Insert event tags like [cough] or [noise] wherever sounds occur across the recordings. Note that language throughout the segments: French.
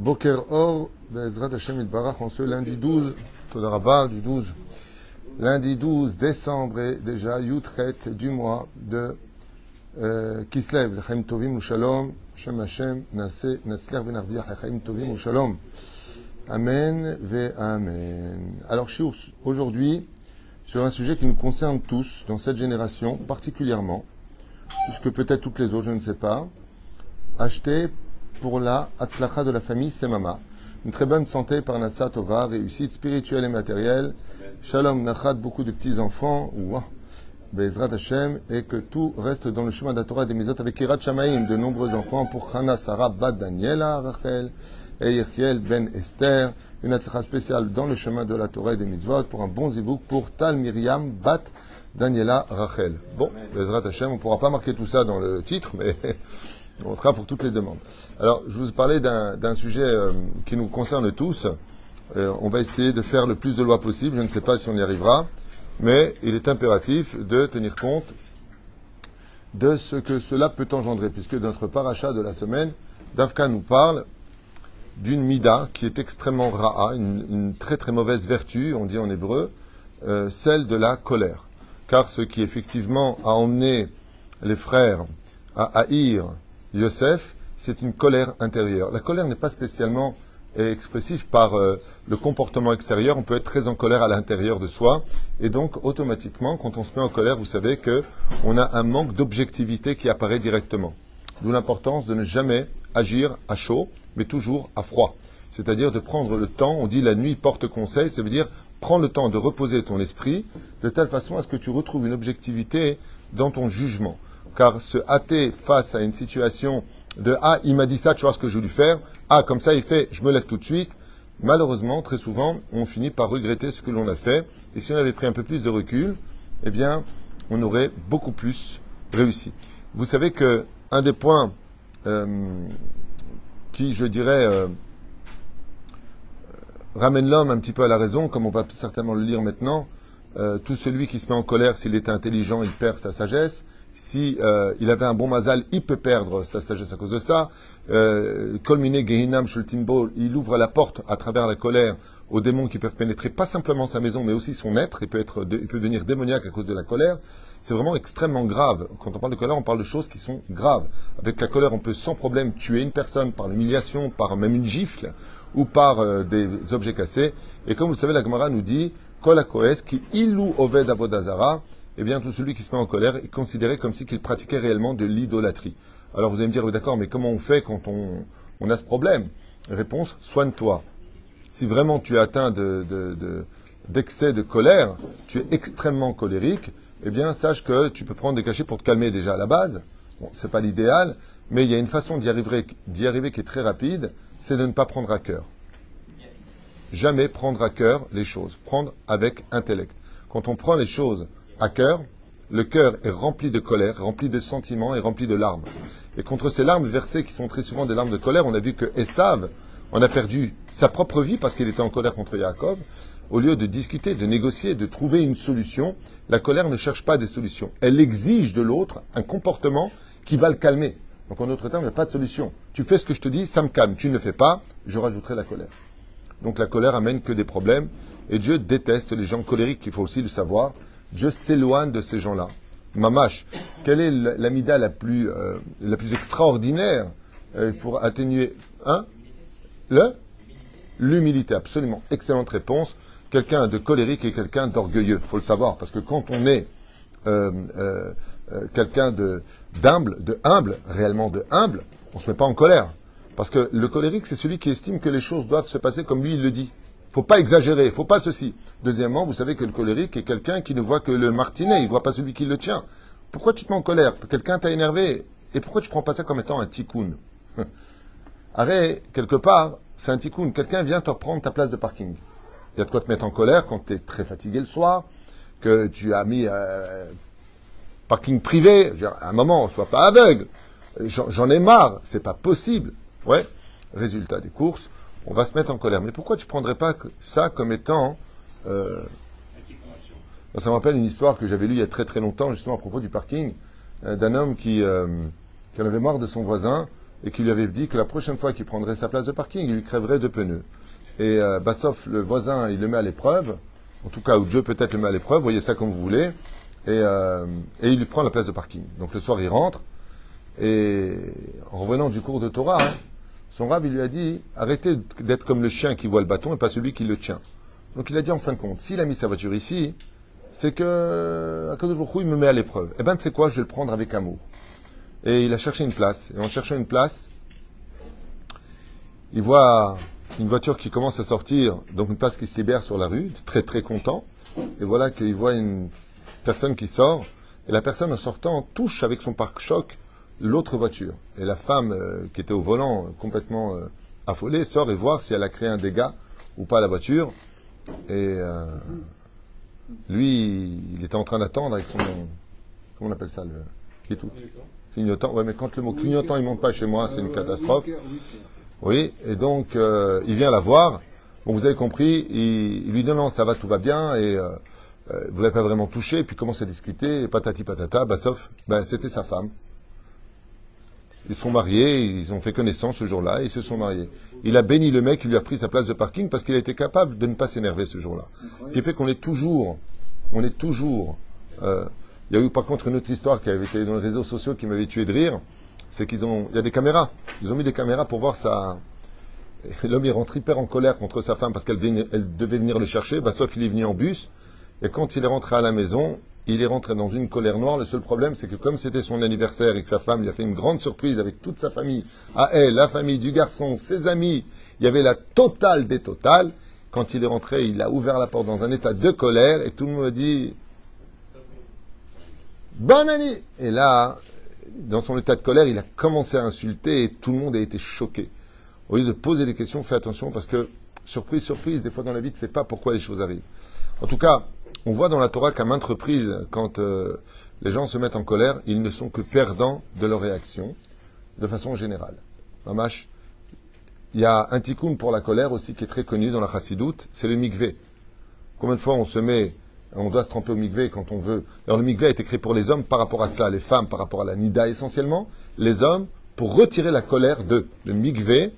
Boker Or, Bezrat Hashem Barach, en ce lundi 12, Todarabah du 12, lundi 12 décembre et déjà Yutret du mois de euh, Kislev, Lechaim Tovim ou Shalom, Shem Hashem, Nase, Natsler Ben Arviach, Tovim ou Shalom. Amen, ve Amen. Alors, Shiours, aujourd'hui, sur un sujet qui nous concerne tous, dans cette génération particulièrement, puisque peut-être toutes les autres, je ne sais pas, acheter pour la Hatzlacha de la famille Semama. Une très bonne santé par Nassa Tova, réussite spirituelle et matérielle. Shalom Nachat, beaucoup de petits-enfants. Bezrat Hashem, et que tout reste dans le chemin de la Torah et des Mizot avec Kirat Shamaim, de nombreux enfants pour Chana Sarah Bat Daniela Rachel et Ben Esther. Une Hatzlacha spéciale dans le chemin de la Torah et des Mitzvot pour un bon zibouk pour Tal Miriam Bat Daniela Rachel. Bon, Bezrat Hashem, on ne pourra pas marquer tout ça dans le titre, mais [laughs] on sera pour toutes les demandes. Alors, je vous parlais d'un sujet euh, qui nous concerne tous. Euh, on va essayer de faire le plus de lois possible. Je ne sais pas si on y arrivera, mais il est impératif de tenir compte de ce que cela peut engendrer, puisque notre paracha de la semaine, Davka nous parle d'une mida qui est extrêmement ra'a, une, une, très très mauvaise vertu, on dit en hébreu, euh, celle de la colère. Car ce qui effectivement a emmené les frères à haïr Yosef, c'est une colère intérieure. La colère n'est pas spécialement expressive par euh, le comportement extérieur. On peut être très en colère à l'intérieur de soi. Et donc, automatiquement, quand on se met en colère, vous savez que on a un manque d'objectivité qui apparaît directement. D'où l'importance de ne jamais agir à chaud, mais toujours à froid. C'est-à-dire de prendre le temps. On dit la nuit porte conseil. Ça veut dire prendre le temps de reposer ton esprit de telle façon à ce que tu retrouves une objectivité dans ton jugement car se hâter face à une situation de Ah, il m'a dit ça, tu vois ce que je vais lui faire. Ah, comme ça, il fait, je me lève tout de suite. Malheureusement, très souvent, on finit par regretter ce que l'on a fait. Et si on avait pris un peu plus de recul, eh bien, on aurait beaucoup plus réussi. Vous savez que un des points euh, qui, je dirais, euh, ramène l'homme un petit peu à la raison, comme on va certainement le lire maintenant, euh, tout celui qui se met en colère, s'il est intelligent, il perd sa sagesse si euh, il avait un bon mazal, il peut perdre sa sagesse à cause de ça. Kolmine euh, Gehinam Shultimbol, il ouvre la porte à travers la colère aux démons qui peuvent pénétrer pas simplement sa maison, mais aussi son être. Il peut, être, il peut devenir démoniaque à cause de la colère. C'est vraiment extrêmement grave. Quand on parle de colère, on parle de choses qui sont graves. Avec la colère, on peut sans problème tuer une personne par l'humiliation, par même une gifle, ou par euh, des objets cassés. Et comme vous le savez, la Gemara nous dit, qui ilou oved avodazara, eh bien, tout celui qui se met en colère est considéré comme si pratiquait réellement de l'idolâtrie. Alors vous allez me dire, oui, d'accord, mais comment on fait quand on, a ce problème? Réponse, soigne-toi. Si vraiment tu es atteint d'excès de, de, de, colère, tu es extrêmement colérique, eh bien, sache que tu peux prendre des cachets pour te calmer déjà à la base. Bon, c'est pas l'idéal, mais il y a une façon d'y arriver, d'y arriver qui est très rapide, c'est de ne pas prendre à cœur. Jamais prendre à cœur les choses. Prendre avec intellect. Quand on prend les choses à cœur, le cœur est rempli de colère, rempli de sentiments et rempli de larmes. Et contre ces larmes versées qui sont très souvent des larmes de colère, on a vu que Esav en a perdu sa propre vie parce qu'il était en colère contre Jacob. Au lieu de discuter, de négocier, de trouver une solution, la colère ne cherche pas des solutions. Elle exige de l'autre un comportement qui va le calmer. Donc en d'autres termes, il n'y a pas de solution. Tu fais ce que je te dis, ça me calme. Tu ne le fais pas, je rajouterai la colère. Donc la colère amène que des problèmes. Et Dieu déteste les gens colériques, il faut aussi le savoir. Dieu s'éloigne de ces gens-là. Mamash, quelle est l'amida la plus, euh, la plus extraordinaire euh, pour atténuer hein? Le? L'humilité, absolument. Excellente réponse. Quelqu'un de colérique et quelqu'un d'orgueilleux. faut le savoir, parce que quand on est euh, quelqu'un de d'humble, de humble, réellement de humble, on ne se met pas en colère. Parce que le colérique, c'est celui qui estime que les choses doivent se passer comme lui, il le dit faut pas exagérer, faut pas ceci. Deuxièmement, vous savez que le colérique est quelqu'un qui ne voit que le martinet, il voit pas celui qui le tient. Pourquoi tu te mets en colère? Quelqu'un t'a énervé. Et pourquoi tu prends pas ça comme étant un tikkun? [laughs] Arrête, quelque part, c'est un tikkun. Quelqu'un vient te reprendre ta place de parking. Il y a de quoi te mettre en colère quand tu es très fatigué le soir, que tu as mis euh, parking privé. À un moment, sois pas aveugle. J'en ai marre, c'est pas possible. Ouais. Résultat des courses, on va se mettre en colère. Mais pourquoi tu ne prendrais pas ça comme étant... Euh, ça me rappelle une histoire que j'avais lue il y a très très longtemps, justement à propos du parking, euh, d'un homme qui, euh, qui en avait marre de son voisin et qui lui avait dit que la prochaine fois qu'il prendrait sa place de parking, il lui crèverait de pneus. Et euh, Bassof, le voisin, il le met à l'épreuve, en tout cas, ou Dieu peut-être le met à l'épreuve, voyez ça comme vous voulez, et, et il lui prend la place de parking. Donc le soir, il rentre, et en revenant du cours de Torah, hein, son rab, il lui a dit, arrêtez d'être comme le chien qui voit le bâton et pas celui qui le tient. Donc il a dit en fin de compte, s'il a mis sa voiture ici, c'est que Akadosh Baruch il me met à l'épreuve. Eh ben, tu sais quoi, je vais le prendre avec amour. Et il a cherché une place. Et en cherchant une place, il voit une voiture qui commence à sortir, donc une place qui se libère sur la rue, très très content. Et voilà qu'il voit une personne qui sort, et la personne en sortant touche avec son pare-choc l'autre voiture. Et la femme euh, qui était au volant, euh, complètement euh, affolée, sort et voit si elle a créé un dégât ou pas à la voiture. Et lui, il était en train d'attendre avec son. Comment on appelle ça le, tout Clignotant. Ouais, mais quand le mot clignotant il monte pas chez moi, c'est une catastrophe. Oui, et donc il vient la voir. Vous avez compris, il, lui dit non, ça va, tout va bien, et euh, vous l'avez pas vraiment touché, puis commence à discuter, patati patata, bah sauf, ben, c'était sa femme. Ils se sont mariés, ils ont fait connaissance ce jour-là, ils se sont mariés. Il a béni le mec, il lui a pris sa place de parking parce qu'il a été capable de ne pas s'énerver ce jour-là. Ce qui fait qu'on est toujours, on est toujours. euh, il y a eu par contre une autre histoire qui avait été dans les réseaux sociaux qui m'avait tué de rire. C'est qu'ils ont, il y a des caméras. Ils ont mis des caméras pour voir ça. [laughs] L'homme il rentre hyper en colère contre sa femme parce qu'elle devait venir le chercher. Bah, sauf il est venu en bus. Et quand il est rentré à la maison, il est rentré dans une colère noire. Le seul problème, c'est que comme c'était son anniversaire et que sa femme lui a fait une grande surprise avec toute sa famille, à elle, la famille du garçon, ses amis, il y avait la totale des totales. Quand il est rentré, il a ouvert la porte dans un état de colère et tout le monde a dit Bonne année Et là, dans son état de colère, il a commencé à insulter et tout le monde a été choqué. Au lieu de poser des questions, fais attention parce que, surprise, surprise, des fois dans la vie, tu ne sais pas pourquoi les choses arrivent. En tout cas, on voit dans la Torah qu'à maintes reprises, quand euh, les gens se mettent en colère, ils ne sont que perdants de leur réaction, de façon générale. Mamash, il y a un tikkun pour la colère aussi qui est très connu dans la chassidoute, c'est le mikvé. Combien de fois on se met, on doit se tremper au mikvé quand on veut? Alors le mikvé a été créé pour les hommes par rapport à cela, les femmes par rapport à la nida essentiellement, les hommes pour retirer la colère d'eux. Le mikvé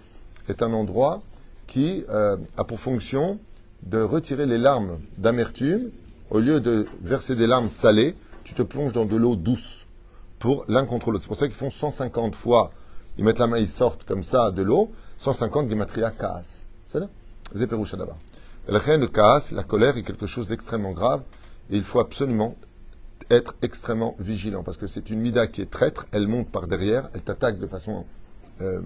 est un endroit qui euh, a pour fonction de retirer les larmes d'amertume. Au lieu de verser des larmes salées, tu te plonges dans de l'eau douce pour l'un contre l'autre. C'est pour ça qu'ils font 150 fois, ils mettent la main, ils sortent comme ça de l'eau, 150 gematria kaas. C'est là Zéperoucha d'abord. La reine de kaas, la colère est quelque chose d'extrêmement grave et il faut absolument être extrêmement vigilant parce que c'est une mida qui est traître, elle monte par derrière, elle t'attaque de façon euh,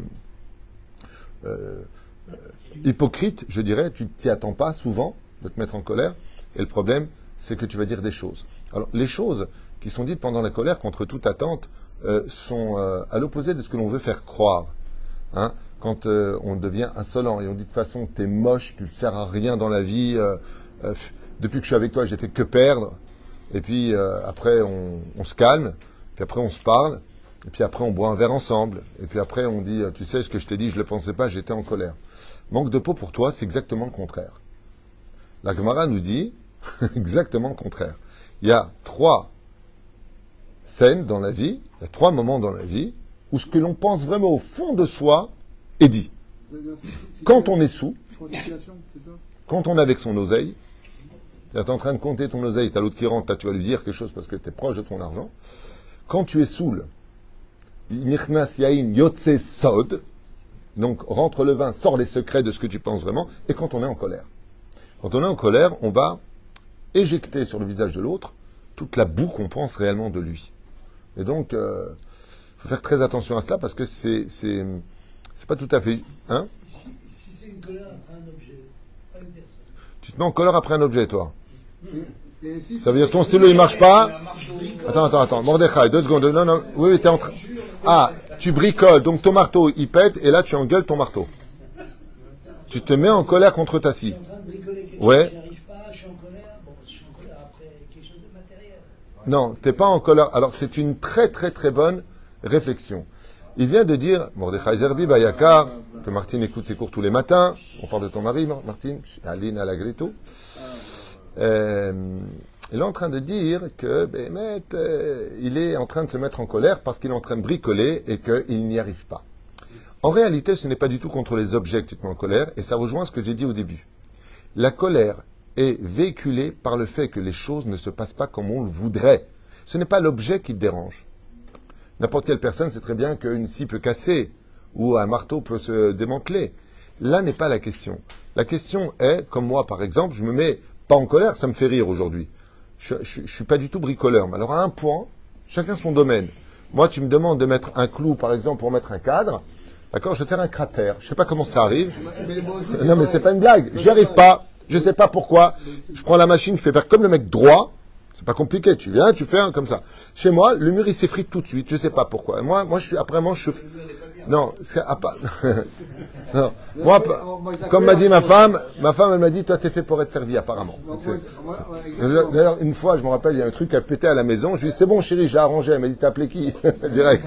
euh, euh, hypocrite, je dirais, tu t'y attends pas souvent de te mettre en colère et le problème c'est que tu vas dire des choses. Alors les choses qui sont dites pendant la colère contre toute attente euh, sont euh, à l'opposé de ce que l'on veut faire croire. Hein quand euh, on devient insolent et on dit de toute façon t'es moche, tu ne sers à rien dans la vie, depuis que je suis avec toi j'ai fait que perdre, et puis après on, on se calme, puis après on se parle, et puis après on boit un verre ensemble, et puis après on dit tu sais ce que je t'ai dit, je ne le pensais pas, j'étais en colère. Manque de peau pour toi, c'est exactement le contraire. La Gemara nous dit [laughs] exactement le contraire. Il y a trois scènes dans la vie, il y a trois moments dans la vie où ce que l'on pense vraiment au fond de soi est dit. Quand on est sous, quand on est avec son oseille, tu es en train de compter ton oseille, tu as l'autre qui rentre, tu vas lui dire quelque chose parce que tu es proche de ton argent. Quand tu es saoul, Yotse Sod, donc rentre le vin, sort les secrets de ce que tu penses vraiment, et quand on est en colère. Quand on est en colère, on va éjecter sur le visage de l'autre toute la boue qu'on pense réellement de lui. Et donc, il euh, faut faire très attention à cela parce que c'est c'est c'est pas tout à fait hein? Si, si c'est une colère après un objet, pas une personne. Tu te mets en colère après un objet, toi? Ça veut dire ton stylo il marche pas. Attends, attends, attends. Mordechai, deux secondes. Non, non. Oui, oui, t'es en train. Ah, tu bricoles, donc ton marteau il pète et là tu engueules ton marteau. [laughs] Tu te mets en colère contre ta scie. Ouais. chose, j'y arrive pas, je suis en colère. Bon, je suis en colère après quelque chose de matériel. Non, t'es pas en colère. Alors c'est une très très très bonne réflexion. Il vient de dire, Mordechai Zerbi Bayakar, que Martine écoute ses cours tous les matins. On parle de ton mari, Mar- Martine, Aline Alagreto. Euh, il est en train de dire que, ben, Bémet, euh, il est en train de se mettre en colère parce qu'il est en train de bricoler et qu'il n'y arrive pas. En réalité, ce n'est pas du tout contre les objets que tu te mets en colère, et ça rejoint ce que j'ai dit au début. La colère est véhiculée par le fait que les choses ne se passent pas comme on le voudrait. Ce n'est pas l'objet qui te dérange. N'importe quelle personne sait très bien qu'une scie peut casser ou un marteau peut se démanteler. Là n'est pas la question. La question est, comme moi par exemple, je me mets pas en colère, ça me fait rire aujourd'hui. Je, je, suis pas du tout bricoleur. Mais alors à un point, chacun son domaine. Moi, tu me demandes de mettre un clou, par exemple, pour mettre un cadre. D'accord Je vais faire un cratère. Je sais pas comment ça arrive. Non, mais c'est pas une blague. J'y arrive pas. Je sais pas pourquoi. Je prends la machine, je fais faire comme le mec droit. C'est pas compliqué. Tu viens, tu fais un comme ça. Chez moi, le mur il s'effrite tout de suite. Je sais pas pourquoi. Moi, moi, je suis après moi, je non, c'est à pas. [laughs] non. Moi, comme m'a dit ma femme, ma femme, elle m'a dit, toi, t'es fait pour être servi, apparemment. D'ailleurs, une fois, je me rappelle, il y a un truc qui a pété à la maison. Je lui ai dit, c'est bon, chérie, j'ai arrangé. Elle m'a dit, t'as appelé qui? [laughs] Direct.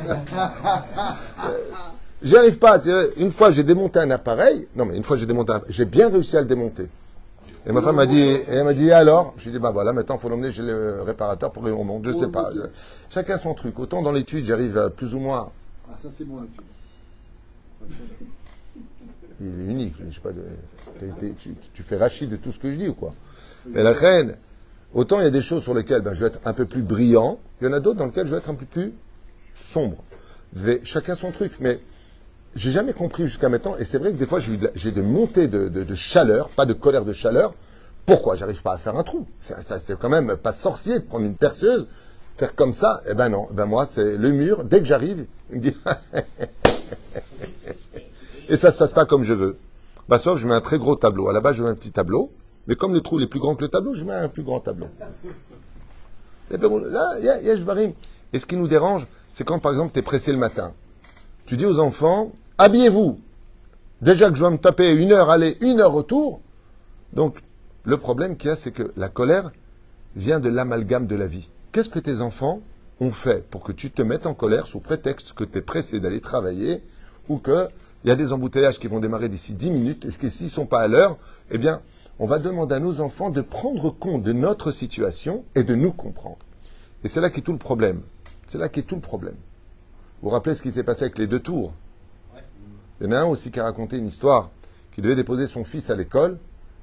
J'y arrive pas. Une fois, j'ai démonté un appareil. Non, mais une fois, j'ai démonté un... J'ai bien réussi à le démonter. Et ma femme m'a dit, et elle m'a dit, alors? Je lui ai dit, bah voilà, maintenant, il faut l'emmener chez le réparateur pour qu'il remonte. Je sais pas. Chacun son truc. Autant dans l'étude, j'arrive plus ou moins. Ah, ça, c'est bon, l'étude. [laughs] Il est unique. Je sais pas de, tu, tu, fais rachid de tout ce que je dis ou quoi? Mais la reine, autant il y a des choses sur lesquelles ben, je vais être un peu plus brillant, il y en a d'autres dans lesquelles je vais être un peu plus sombre. Chacun son truc. Mais j'ai jamais compris jusqu'à maintenant, et c'est vrai que des fois j'ai des montées de, chaleur, pas de colère de chaleur. Pourquoi j'arrive pas à faire un trou? C'est quand même pas sorcier de prendre une perceuse, faire comme ça. Eh ben non, ben moi c'est le mur. Dès que j'arrive, il me dit [laughs] et ça se passe pas comme je veux. Bah, sauf, je mets un très gros tableau. À la base, je mets un petit tableau. Mais comme le trou est plus grand que le tableau, je mets un plus grand tableau. Et ben, là, y a Et ce qui nous dérange, c'est quand, par exemple, tu es pressé le matin. Tu dis aux enfants, habillez-vous. Déjà que je dois me taper une heure aller, une heure retour. Donc, le problème qu'il y a, c'est que la colère vient de l'amalgame de la vie. Qu'est-ce que tes enfants ont fait pour que tu te mettes en colère sous prétexte que tu es pressé d'aller travailler ou que il y a des embouteillages qui vont démarrer d'ici 10 minutes, et que s'ils ne sont pas à l'heure, eh bien, on va demander à nos enfants de prendre compte de notre situation et de nous comprendre. Et c'est là qu'est tout le problème. C'est là qu'est tout le problème. Vous vous rappelez ce qui s'est passé avec les deux tours Il y en a un aussi qui a raconté une histoire qui devait déposer son fils à l'école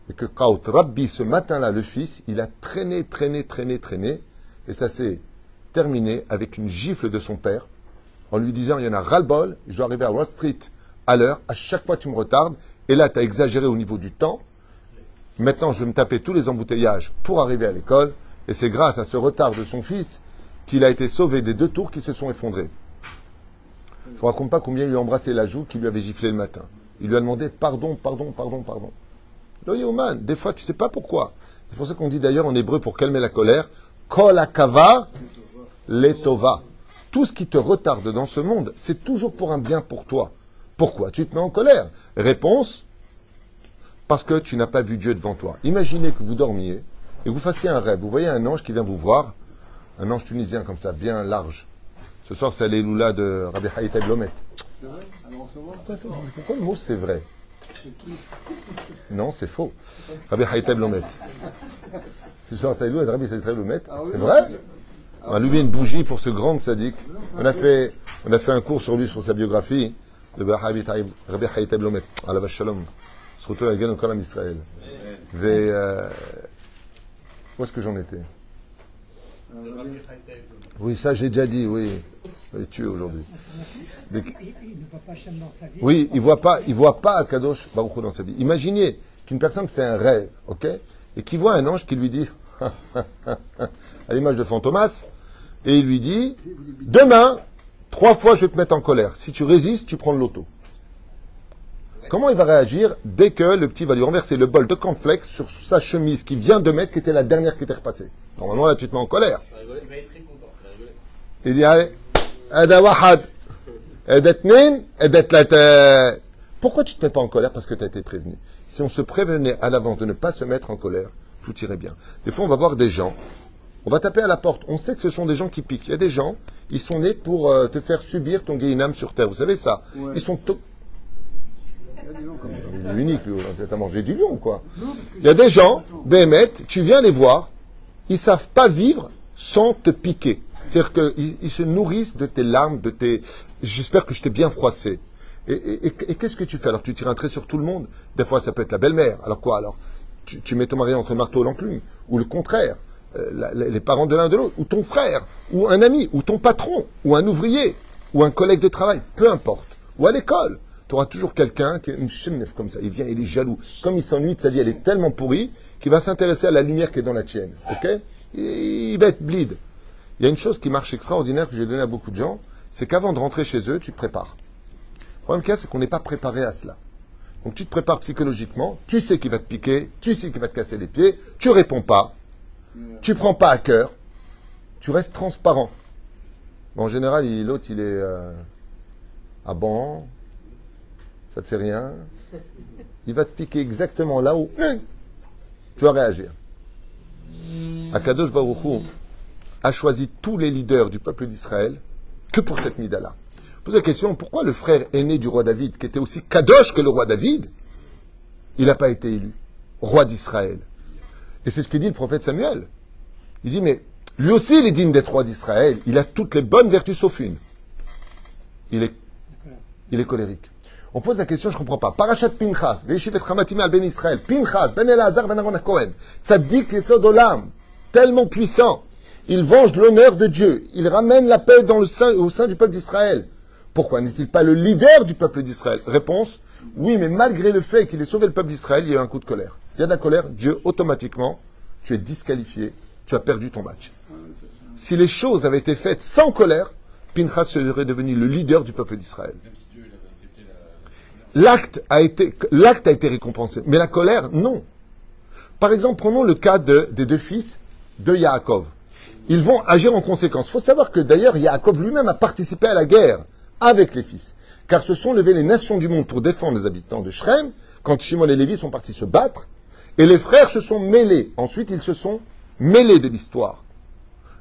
et que Kaut Rabbi, ce matin-là, le fils, il a traîné, traîné, traîné, traîné, et ça s'est terminé avec une gifle de son père en lui disant, il y en a ras-le-bol, je dois arriver à Wall Street à l'heure, à chaque fois tu me retardes, et là tu as exagéré au niveau du temps. Maintenant, je vais me taper tous les embouteillages pour arriver à l'école, et c'est grâce à ce retard de son fils qu'il a été sauvé des deux tours qui se sont effondrés. Je ne raconte pas combien il lui a embrassé la joue qui lui avait giflé le matin. Il lui a demandé pardon, pardon, pardon, pardon. man, des fois tu sais pas pourquoi. C'est pour ça qu'on dit d'ailleurs en hébreu pour calmer la colère, kol akava letova. Tout ce qui te retarde dans ce monde, c'est toujours pour un bien pour toi. Pourquoi tu te mets en colère? Réponse parce que tu n'as pas vu Dieu devant toi. Imaginez que vous dormiez et que vous fassiez un rêve. Vous voyez un ange qui vient vous voir, un ange tunisien comme ça, bien large. Ce soir, c'est l'Eloula de Rabbi Haïta Blomet. Pourquoi le mot c'est vrai? Non, c'est faux. Rabbi Haïta Blomet. Ce soir, c'est l'Eloula de Rabbi Haïta Blomet. Ah c'est vrai? On a allumé une bougie pour ce grand sadique. On a fait, on a fait un cours sur lui, sur sa biographie, de Rabbi Haïta Blomet. Alav Shalom. Surtout à Ganokram Israël. Euh, où est-ce que j'en étais? Oui, ça j'ai déjà dit, oui. Il est tué aujourd'hui. Oui, il ne voit pas, il voit pas Kadosh Baruch dans sa vie. Imaginez qu'une personne fait un rêve, ok, et qui voit un ange qui lui dit, [laughs] à l'image de Fantomas, et il lui dit, demain, Trois fois, je vais te mettre en colère. Si tu résistes, tu prends le loto. Comment il va réagir dès que le petit va lui renverser le bol de cornflakes sur sa chemise qu'il vient de mettre, qui était la dernière qui était repassée? Normalement, là, tu te mets en colère. Il va être très content. Il dit, allez, pourquoi tu ne te mets pas en colère Parce que tu as été prévenu? Si on se prévenait à l'avance de ne pas se mettre en colère, tout irait bien. Des fois, on va voir des gens on va taper à la porte. On sait que ce sont des gens qui piquent. Il y a des gens, ils sont nés pour euh, te faire subir ton guéinam sur terre. Vous savez ça? Ils sont. Il est unique, lui, manger du lion, quoi? Il y a des gens, Béhémet, tu viens les voir, ils savent pas vivre sans te piquer. C'est-à-dire qu'ils ils se nourrissent de tes larmes, de tes. J'espère que je t'ai bien froissé. Et, et- et- et qu'est-ce que tu fais? Alors tu tires un trait sur tout le monde. Des fois, ça peut être la belle-mère. Alors quoi? Alors tu, tu mets ton mari entre le marteau et l'enclume. Ou le contraire. Euh, les parents de l'un de l'autre. Ou ton frère. Ou un ami. Ou ton patron. Ou un ouvrier. Ou un collègue de travail. Peu importe. Ou à l'école. Tu auras toujours quelqu'un qui est une chenef comme ça. Il vient, il est jaloux. Comme il s'ennuie de sa vie, elle est tellement pourrie qu'il va s'intéresser à la lumière qui est dans la tienne. Ok? Il va être bleed. Il y a une chose qui marche extraordinaire que j'ai donné à beaucoup de gens, c'est qu'avant de rentrer chez eux, tu te prépares. Le problème qu'il y a, c'est qu'on n'est pas préparé à cela. Donc tu te prépares psychologiquement, tu sais qu'il va te piquer, tu sais qu'il va te casser les pieds, tu réponds pas, tu prends pas à cœur, tu restes transparent. En général, l'autre, il est euh, ah bon, ça te fait rien. Il va te piquer exactement là où tu vas réagir. Akadosh Baruch Hu a choisi tous les leaders du peuple d'Israël que pour cette mida-là. Pose la question, pourquoi le frère aîné du roi David, qui était aussi Kadosh que le roi David, il n'a pas été élu roi d'Israël? Et c'est ce que dit le prophète Samuel. Il dit, mais lui aussi, il est digne d'être roi d'Israël. Il a toutes les bonnes vertus sauf une. Il est, il est colérique. On pose la question, je ne comprends pas. Parachat Pinchas, Veishivet al Ben Israël, Pinchas, Ben Elazar, Ben Aaron Cohen, Tzaddik Yesod Olam, tellement puissant. Il venge l'honneur de Dieu. Il ramène la paix au sein du peuple d'Israël. Pourquoi n'est-il pas le leader du peuple d'Israël? Réponse oui, mais malgré le fait qu'il ait sauvé le peuple d'Israël, il y a eu un coup de colère. Il y a de la colère, Dieu, automatiquement, tu es disqualifié, tu as perdu ton match. Si les choses avaient été faites sans colère, Pinchas serait devenu le leader du peuple d'Israël. L'acte a été, l'acte a été récompensé, mais la colère, non. Par exemple, prenons le cas de- des deux fils de Yaakov. Ils vont agir en conséquence. Il faut savoir que d'ailleurs, Yaakov lui-même a participé à la guerre avec les fils. Car se sont levées les nations du monde pour défendre les habitants de Shrem, quand Shimon et Lévi sont partis se battre, et les frères se sont mêlés. Ensuite, ils se sont mêlés de l'histoire.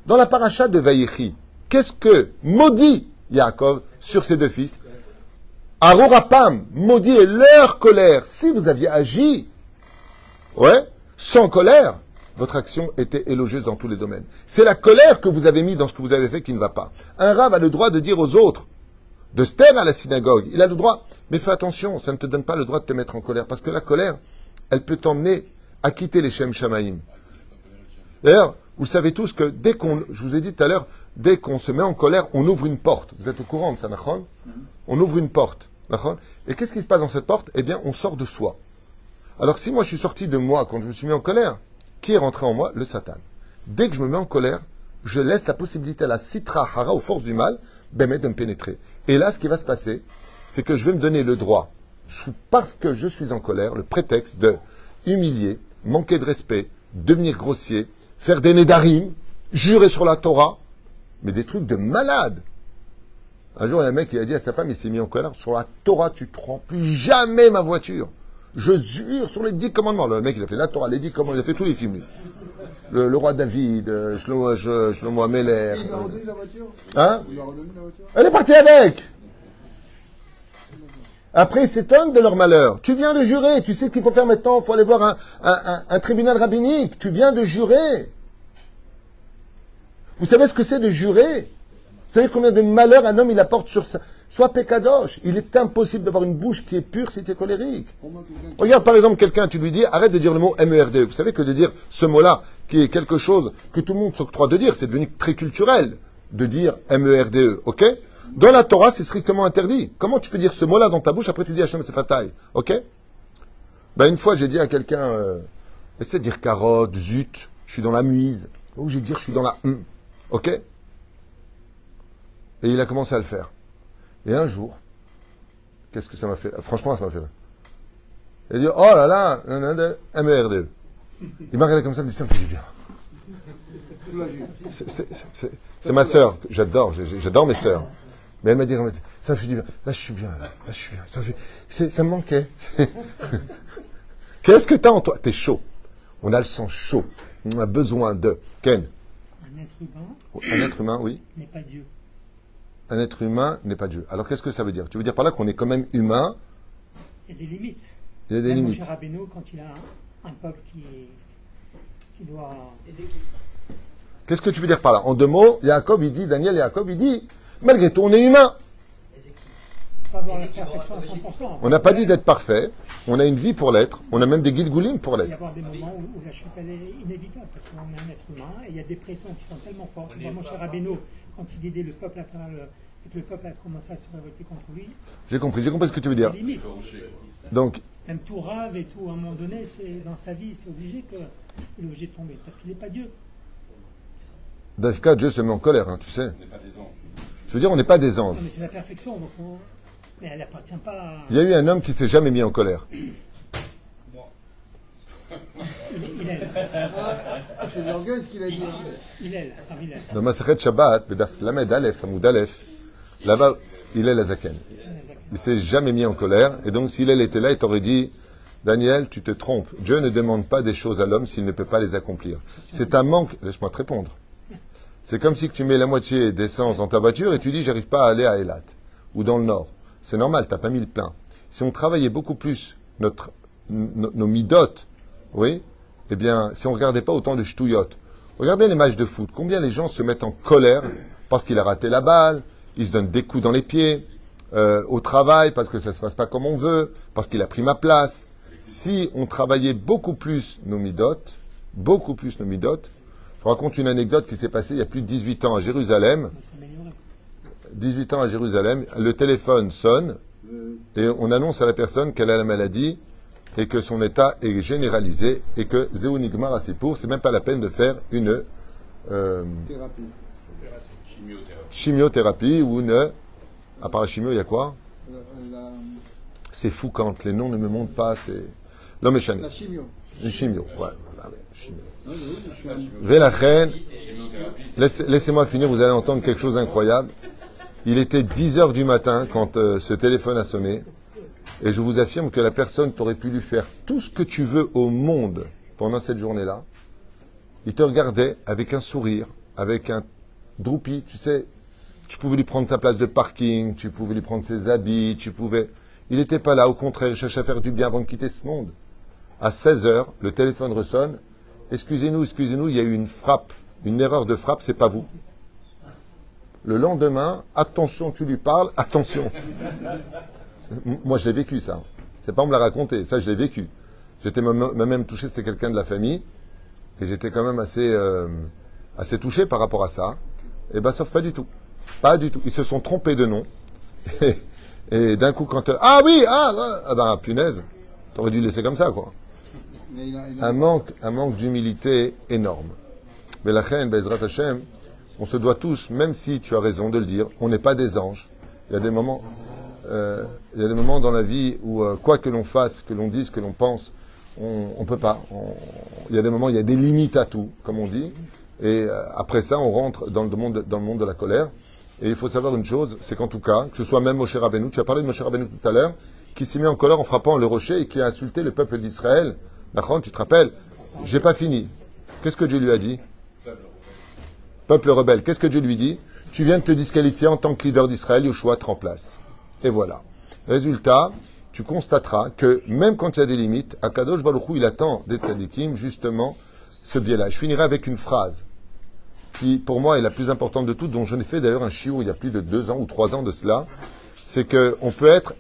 Dans la paracha de Vaïchi, qu'est-ce que maudit Yaakov sur ses deux fils? Arorapam, maudit est leur colère. Si vous aviez agi, ouais, sans colère, votre action était élogieuse dans tous les domaines. C'est la colère que vous avez mis dans ce que vous avez fait qui ne va pas. Un rave a le droit de dire aux autres, de se taire à la synagogue. Il a le droit. Mais fais attention, ça ne te donne pas le droit de te mettre en colère. Parce que la colère, elle peut t'emmener à quitter les Shem Shamaïm. D'ailleurs, vous savez tous que dès qu'on, je vous ai dit tout à l'heure, dès qu'on se met en colère, on ouvre une porte. Vous êtes au courant de ça, Nachon? On ouvre une porte. Et qu'est-ce qui se passe dans cette porte? Eh bien, on sort de soi. Alors si moi je suis sorti de moi quand je me suis mis en colère, qui est rentré en moi Le Satan. Dès que je me mets en colère, je laisse la possibilité à la citra hara, aux forces du mal, bémet de me pénétrer. Et là, ce qui va se passer, c'est que je vais me donner le droit, parce que je suis en colère, le prétexte de humilier, manquer de respect, devenir grossier, faire des nédarim, jurer sur la Torah, mais des trucs de malade. Un jour, il y a un mec qui a dit à sa femme, il s'est mis en colère, sur la Torah, tu te rends plus jamais ma voiture. Je jure sur les dix commandements. Le mec, il a fait la Torah, les dix commandements, il a fait tous les films. Le, le roi David, euh, Shlomo, je- Shlomo Ameler. Il m'a redonné la voiture Hein Il m'a redonné la voiture Elle est partie avec Après, ils s'étonnent de leur malheur. Tu viens de jurer, tu sais ce qu'il faut faire maintenant, il faut aller voir un, un- un- un tribunal rabbinique. Tu viens de jurer. Vous savez ce que c'est de jurer? Vous savez combien de malheurs un homme il apporte sur sa... Soit pécadoche. Il est impossible d'avoir une bouche qui est pure si tu es colérique. Regarde par exemple quelqu'un, tu lui dis arrête de dire le mot MERD. Vous savez que de dire ce mot-là, qui est quelque chose que tout le monde s'octroie de dire, c'est devenu très culturel de dire MERDE, E, ok? Dans la Torah, c'est strictement interdit. Comment tu peux dire ce mot-là dans ta bouche, après tu dis Hachem Sefatai, ok? Ben une fois j'ai dit à quelqu'un, euh, essaie de dire carotte, zut, je suis dans la muise. Ou j'ai dit je suis dans la hum, ok? Et il a commencé à le faire. Et un jour, qu'est-ce que ça m'a fait? Franchement, ça m'a fait rire. Il a dit, oh là là, nanana, MERDE. Il m'a regardé comme ça, il me dit, ça me fait du bien. [laughs] C'est- ma sœur, que j'adore, j'adore mes sœurs. Mais elle m'a dit, ça me fait du bien. Là, je suis bien, là, là je suis bien. Ça me, fait- ça me manquait. [laughs] Qu'est-ce que t'as en toi? T'es chaud. On a le sang chaud. On a besoin de. Ken, Un être humain un être humain, oui. n'est pas Dieu. Un être humain n'est pas Dieu. Alors qu'est-ce que ça veut dire? Tu veux dire par là qu'on est quand même humain, Il y a des limites. il y a des Même limites. Rabbeinu, quand il a un, un peuple qui, qui doit. Qu'est-ce que tu veux dire par là? En deux mots, Jacob, il dit, Daniel Jacob, il dit, malgré tout, on est humain. pas avoir la perfection à 100%. On n'a pas dit d'être parfait. On a une vie pour l'être. On a même des guides goulim pour Il va y l'être. avoir des moments où, où la chute elle est inévitable parce qu'on est un être humain et il y a des pressions qui sont tellement fortes. Moi, mon cher Abeno, quand il aidait le peuple à faire le, et que le peuple a commencé à se révolter contre lui, J'ai compris. J'ai compris ce que tu veux dire. limite. Donc, Même tout rave et tout, à un moment donné, c'est dans sa vie, c'est obligé que il est obligé de tomber parce qu'il n'est pas Dieu. Dafka, Dieu se met en colère, hein, tu sais. Je veux dire, on n'est pas des anges. Non, mais c'est la perfection, donc on- mais elle n'appartient pas à. Il y a eu un homme qui s'est jamais mis en colère. Il, il est, c'est l'orgueil ce qu'il a dit. il est, Rav Hillel. Dans Maseret Shabbat, Bedaf Lamed Aleph, Hamoud Aleph, là-bas, il est la Zaken. Il s'est jamais mis en colère. Et donc, s'il était là, il t'aurait dit, Daniel, tu te trompes. Dieu ne demande pas des choses à l'homme s'il ne peut pas les accomplir. C'est un manque. Laisse-moi te répondre. C'est comme si que tu mets la moitié d'essence dans ta voiture et tu dis, j'arrive pas à aller à Elat ou dans le nord. C'est normal, t'as pas mis le plein. Si on travaillait beaucoup plus notre, nos, nos midotes, oui, eh bien, si on regardait pas autant de ch'touillottes, regardez les matchs de foot. Combien les gens se mettent en colère parce qu'il a raté la balle, ils se donnent des coups dans les pieds, euh, au travail parce que ça se passe pas comme on veut, parce qu'il a pris ma place. Si on travaillait beaucoup plus nos midotes, beaucoup plus nos midotes, je raconte une anecdote qui s'est passée il y a plus de 18 ans à Jérusalem. On va s'améliorer. 18 ans à Jérusalem, le téléphone sonne et on annonce à la personne qu'elle a la maladie et que son état est généralisé et que Zéonigmar a ses pour, c'est même pas la peine de faire une euh, Thérapie. chimiothérapie ou une. À part la chimio, il y a quoi? La, C'est fou quand les noms ne me montent pas, c'est. L'homme la chimio. Une chimio, ouais, voilà, chimio. Ah, Vélachen, laisse- laissez-moi finir, vous allez entendre quelque chose d'incroyable. Il était 10 heures du matin quand euh, ce téléphone a sonné. Et je vous affirme que la personne t'aurait pu lui faire tout ce que tu veux au monde pendant cette journée-là. Il te regardait avec un sourire, avec un droupi, tu sais. Tu pouvais lui prendre sa place de parking, tu pouvais lui prendre ses habits, tu pouvais. Il n'était pas là, au contraire, il cherchait à faire du bien avant de quitter ce monde. À 16 heures, le téléphone ressonne. Excusez-nous, excusez-nous, il y a eu une frappe, une erreur de frappe, c'est pas vous. Le lendemain, attention, tu lui parles, attention. Moi, je l'ai vécu, ça. C'est pas on me l'a raconté, ça, je l'ai vécu. J'étais même même touché, c'était quelqu'un de la famille, et j'étais quand même assez, euh, assez touché par rapport à ça. Et ben, sauf pas du tout. Pas du tout. Ils se sont trompés de nom. Et, et d'un coup, quand. euh, ah oui, ah, ah, ah ben, punaise, t'aurais dû le laisser comme ça, quoi Mais il a, il a- un manque, un manque d'humilité énorme. Mais la reine, Bezrat Hashem, on se doit tous, même si tu as raison de le dire, on n'est pas des anges. Il y a des moments, euh, il y a des moments dans la vie où, euh, quoi que l'on fasse, que l'on dise, que l'on pense, on ne peut pas. Il y a des moments, il y a des limites à tout, comme on dit. Et euh, après ça, on rentre dans le monde, dans le monde de la colère. Et il faut savoir une chose, c'est qu'en tout cas, que ce soit même Moshe Rabbeinu, tu as parlé de Moshe Rabbeinu tout à l'heure, qui s'est mis en colère en frappant le rocher et qui a insulté le peuple d'Israël. Nachon, tu te rappelles? J'ai pas fini. Qu'est-ce que Dieu lui a dit? Peuple rebelle, qu'est-ce que Dieu lui dit? Tu viens de te disqualifier en tant que leader d'Israël, Yoshua te remplace. Et voilà. Résultat, tu constateras que même quand il y a des limites, Akadosh Baruch il attend des tzadikim justement ce biais-là. Je finirai avec une phrase qui, pour moi, est la plus importante de toutes, dont je n'ai fait d'ailleurs un chiot il y a plus de deux ans ou trois ans de cela. C'est qu'on peut être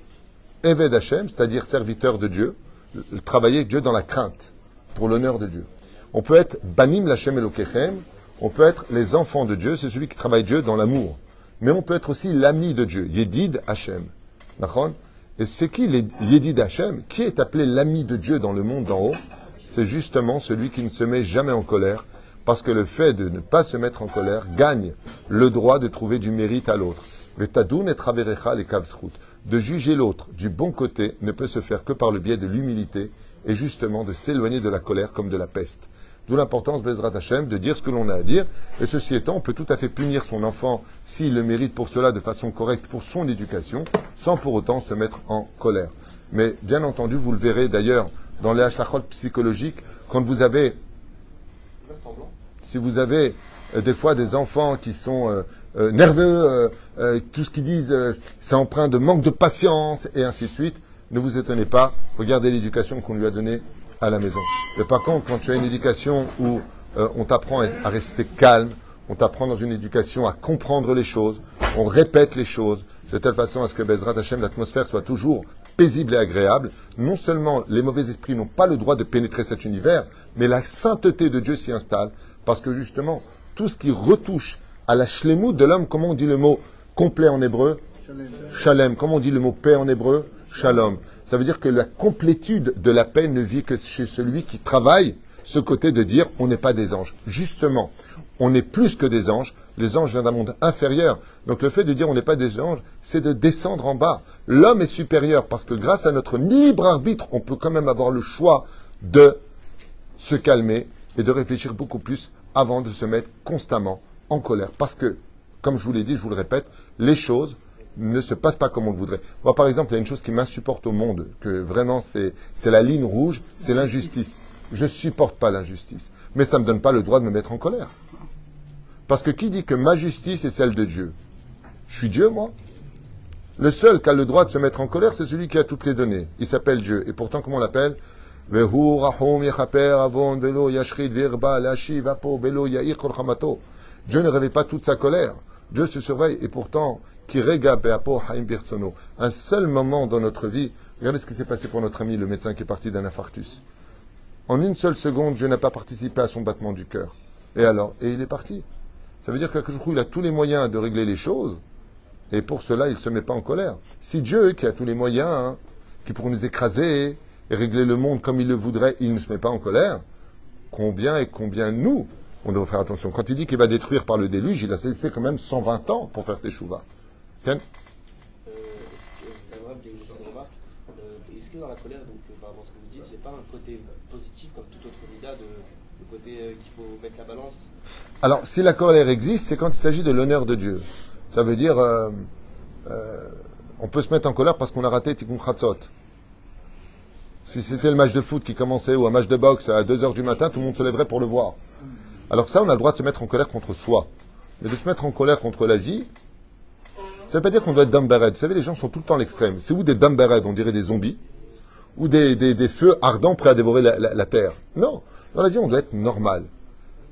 Eved Hashem, c'est-à-dire serviteur de Dieu, le- travailler Dieu dans la crainte, pour l'honneur de Dieu. On peut être Banim Lachem Elokechem, on peut être les enfants de Dieu, c'est celui qui travaille Dieu dans l'amour. Mais on peut être aussi l'ami de Dieu, Yedid Hashem. Et c'est qui les Hashem? Qui est appelé l'ami de Dieu dans le monde d'en haut? C'est justement celui qui ne se met jamais en colère, parce que le fait de ne pas se mettre en colère gagne le droit de trouver du mérite à l'autre. Vetadoun et traverecha les kavsrout. De juger l'autre du bon côté ne peut se faire que par le biais de l'humilité et justement de s'éloigner de la colère comme de la peste. D'où l'importance, Bezrat Hashem, de dire ce que l'on a à dire. Et ceci étant, on peut tout à fait punir son enfant s'il le mérite pour cela de façon correcte pour son éducation, sans pour autant se mettre en colère. Mais bien entendu, vous le verrez d'ailleurs dans les hachlachot psychologiques, quand vous avez si vous avez euh, des fois des enfants qui sont euh, euh, nerveux, euh, euh, tout ce qu'ils disent, euh, c'est empreint de manque de patience et ainsi de suite, ne vous étonnez pas, regardez l'éducation qu'on lui a donnée à la maison. Mais par contre, quand tu as une éducation où euh, on t'apprend à rester calme, on t'apprend dans une éducation à comprendre les choses, on répète les choses, de telle façon à ce que Bezrat Hashem, l'atmosphère soit toujours paisible et agréable. Non seulement les mauvais esprits n'ont pas le droit de pénétrer cet univers, mais la sainteté de Dieu s'y installe, parce que justement, tout ce qui retouche à la shlemut de l'homme, comment on dit le mot complet en hébreu? Shalem. Shalem. Comment on dit le mot paix en hébreu? Shalom. Ça veut dire que la complétude de la paix ne vit que chez celui qui travaille ce côté de dire on n'est pas des anges. Justement, on est plus que des anges. Les anges viennent d'un monde inférieur. Donc le fait de dire on n'est pas des anges, c'est de descendre en bas. L'homme est supérieur parce que grâce à notre libre arbitre, on peut quand même avoir le choix de se calmer et de réfléchir beaucoup plus avant de se mettre constamment en colère. Parce que, comme je vous l'ai dit, je vous le répète, les choses ne se passent pas comme on le voudrait. Moi, par exemple, il y a une chose qui m'insupporte au monde, que vraiment c'est, la ligne rouge, c'est l'injustice. Je supporte pas l'injustice. Mais ça ne me donne pas le droit de me mettre en colère. Parce que qui dit que ma justice est celle de Dieu? Je suis Dieu, moi Le seul qui a le droit de se mettre en colère, c'est celui qui a toutes les données. Il s'appelle Dieu. Et pourtant, comment on l'appelle? Dieu ne réveille pas toute sa colère. Dieu se surveille. Et pourtant, qui. Un seul moment dans notre vie. Regardez ce qui s'est passé pour notre ami, le médecin qui est parti d'un infarctus. En une seule seconde, Dieu n'a pas participé à son battement du cœur. Et alors Et il est parti. Ça veut dire que il a tous les moyens de régler les choses. Et pour cela, il ne se met pas en colère. Si Dieu, qui a tous les moyens, hein, qui pourrait nous écraser et régler le monde comme il le voudrait, il ne se met pas en colère, combien et combien nous, on devrait faire attention. Quand il dit qu'il va détruire par le déluge, il a laissé quand même 120 ans pour faire Teshuvah. Ken est-ce que- c'est vrai qu'il y a une petite remarque. Est-ce que dans la colère, donc, par rapport à ce que vous dites, il n'y a pas un côté positif comme toute autre mida, de, le côté qu'il faut mettre la balance Alors, si la colère existe, c'est quand il s'agit de l'honneur de Dieu. Ça veut dire, euh, euh, on peut se mettre en colère parce qu'on a raté Tikkun Chatzot. Si c'était le match de foot qui commençait ou un match de boxe à 2h du matin, tout le monde se lèverait pour le voir. Alors ça, on a le droit de se mettre en colère contre soi. Mais de se mettre en colère contre la vie, ça ne veut pas dire qu'on doit être dumb Vous savez, les gens sont tout le temps à l'extrême. C'est ou des dumb on dirait des zombies, ou des, feux ardents prêts à dévorer la, terre. Non, dans la vie, on doit être normal.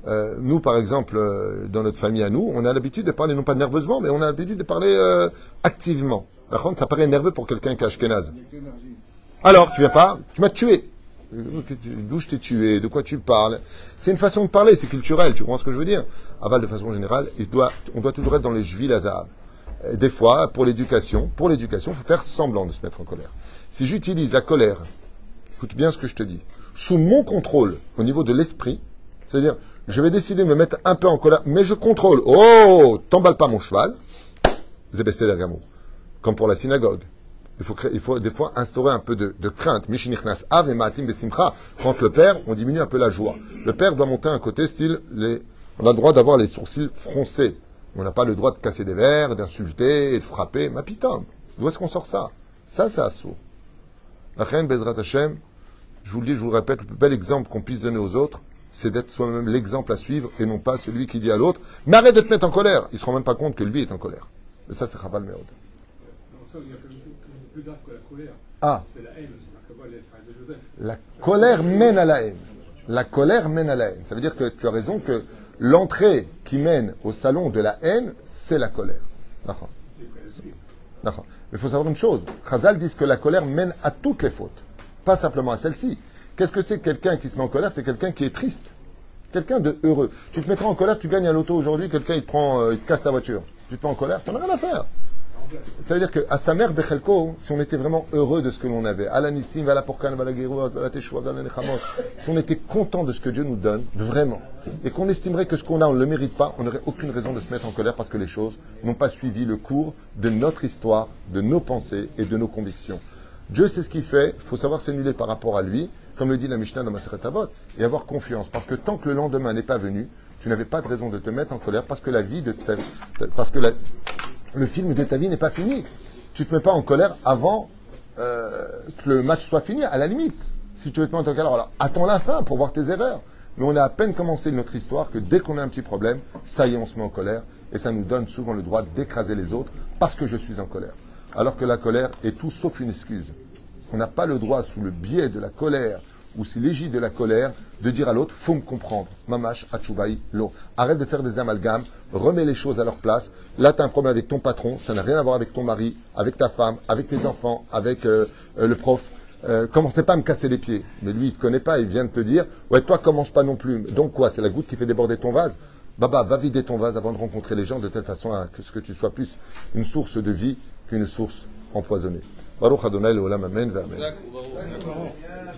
Euh, nous, par exemple, euh, dans notre famille à nous, on a l'habitude de parler, non pas nerveusement, mais on a l'habitude de parler euh, activement. Par contre, ça paraît nerveux pour quelqu'un qui est ashkénaze. Alors, tu viens pas Tu m'as tué. D'où je t'ai tué De quoi tu parles? C'est une façon de parler, c'est culturel, tu comprends ce que je veux dire? Aval, de façon générale, on doit toujours être dans les juvis lazab. Des fois, pour l'éducation, pour l'éducation, il faut faire semblant de se mettre en colère. Si j'utilise la colère, écoute bien ce que je te dis, sous mon contrôle au niveau de l'esprit, c'est-à-dire, je vais décider de me mettre un peu en colère, mais je contrôle. Oh, t'emballe pas mon cheval. Zébessé d'Ergamour. Comme pour la synagogue. Il faut, créer- il faut des fois instaurer un peu de, de crainte. Quand le père, on diminue un peu la joie. Le père doit monter un côté style, on a le droit d'avoir les sourcils froncés. On n'a pas le droit de casser des verres, d'insulter et de frapper. Ma pitam. D'où est-ce qu'on sort ça? Ça, c'est assaut. La reine Bezrat Hashem, je vous le dis, je vous le répète, le plus bel exemple qu'on puisse donner aux autres, c'est d'être soi-même l'exemple à suivre et non pas celui qui dit à l'autre, mais arrête de te mettre en colère. Il se rend même pas compte que lui est en colère. Et ça, c'est Rabal Meod. Ah, la colère mène à la haine. La colère mène à la haine. Ça veut dire que tu as raison que l'entrée qui mène au salon de la haine, c'est la colère. Mais il faut savoir une chose. Chazal dit que la colère mène à toutes les fautes, pas simplement à celle-ci. Qu'est-ce que c'est que quelqu'un qui se met en colère? C'est quelqu'un qui est triste. Quelqu'un de heureux. Tu te mettras en colère, tu gagnes à l'auto aujourd'hui, quelqu'un il te prend, euh, il te casse ta voiture. Tu te mets en colère, tu n'as rien à faire. Ça veut dire qu'à sa mère, Bechelko, si on était vraiment heureux de ce que l'on avait, Alanissim, Vala Porkan, Vala Gerut, Vala Teshua, Vala Nechamot, si on était content de ce que Dieu nous donne, vraiment, et qu'on estimerait que ce qu'on a, on ne le mérite pas, on n'aurait aucune raison de se mettre en colère parce que les choses n'ont pas suivi le cours de notre histoire, de nos pensées et de nos convictions. Dieu sait ce qu'il fait, il faut savoir s'annuler par rapport à lui, comme le dit la Mishnah dans Maseret Avot, et avoir confiance. Parce que tant que le lendemain n'est pas venu, tu n'avais pas de raison de te mettre en colère parce que la vie de ta, le film de ta vie n'est pas fini. Tu ne te mets pas en colère avant euh, que le match soit fini, à la limite. Si tu veux te mettre en colère, alors attends la fin pour voir tes erreurs. Mais on a à peine commencé notre histoire que dès qu'on a un petit problème, ça y est, on se met en colère. Et ça nous donne souvent le droit d'écraser les autres parce que je suis en colère. Alors que la colère est tout sauf une excuse. On n'a pas le droit, sous le biais de la colère ou si l'égide de la colère, de dire à l'autre, faut me comprendre. Mamash, Achubai, lo. Arrête de faire des amalgames, remets les choses à leur place. Là, tu as un problème avec ton patron, ça n'a rien à voir avec ton mari, avec ta femme, avec tes enfants, avec euh, euh, le prof. Euh, commencez pas à me casser les pieds. Mais lui, il ne connaît pas, il vient de te dire, ouais, toi, commence pas non plus. Donc quoi, c'est la goutte qui fait déborder ton vase? Baba, va vider ton vase avant de rencontrer les gens de telle façon à ce que tu sois plus une source de vie qu'une source empoisonnée. Baruch Adonai,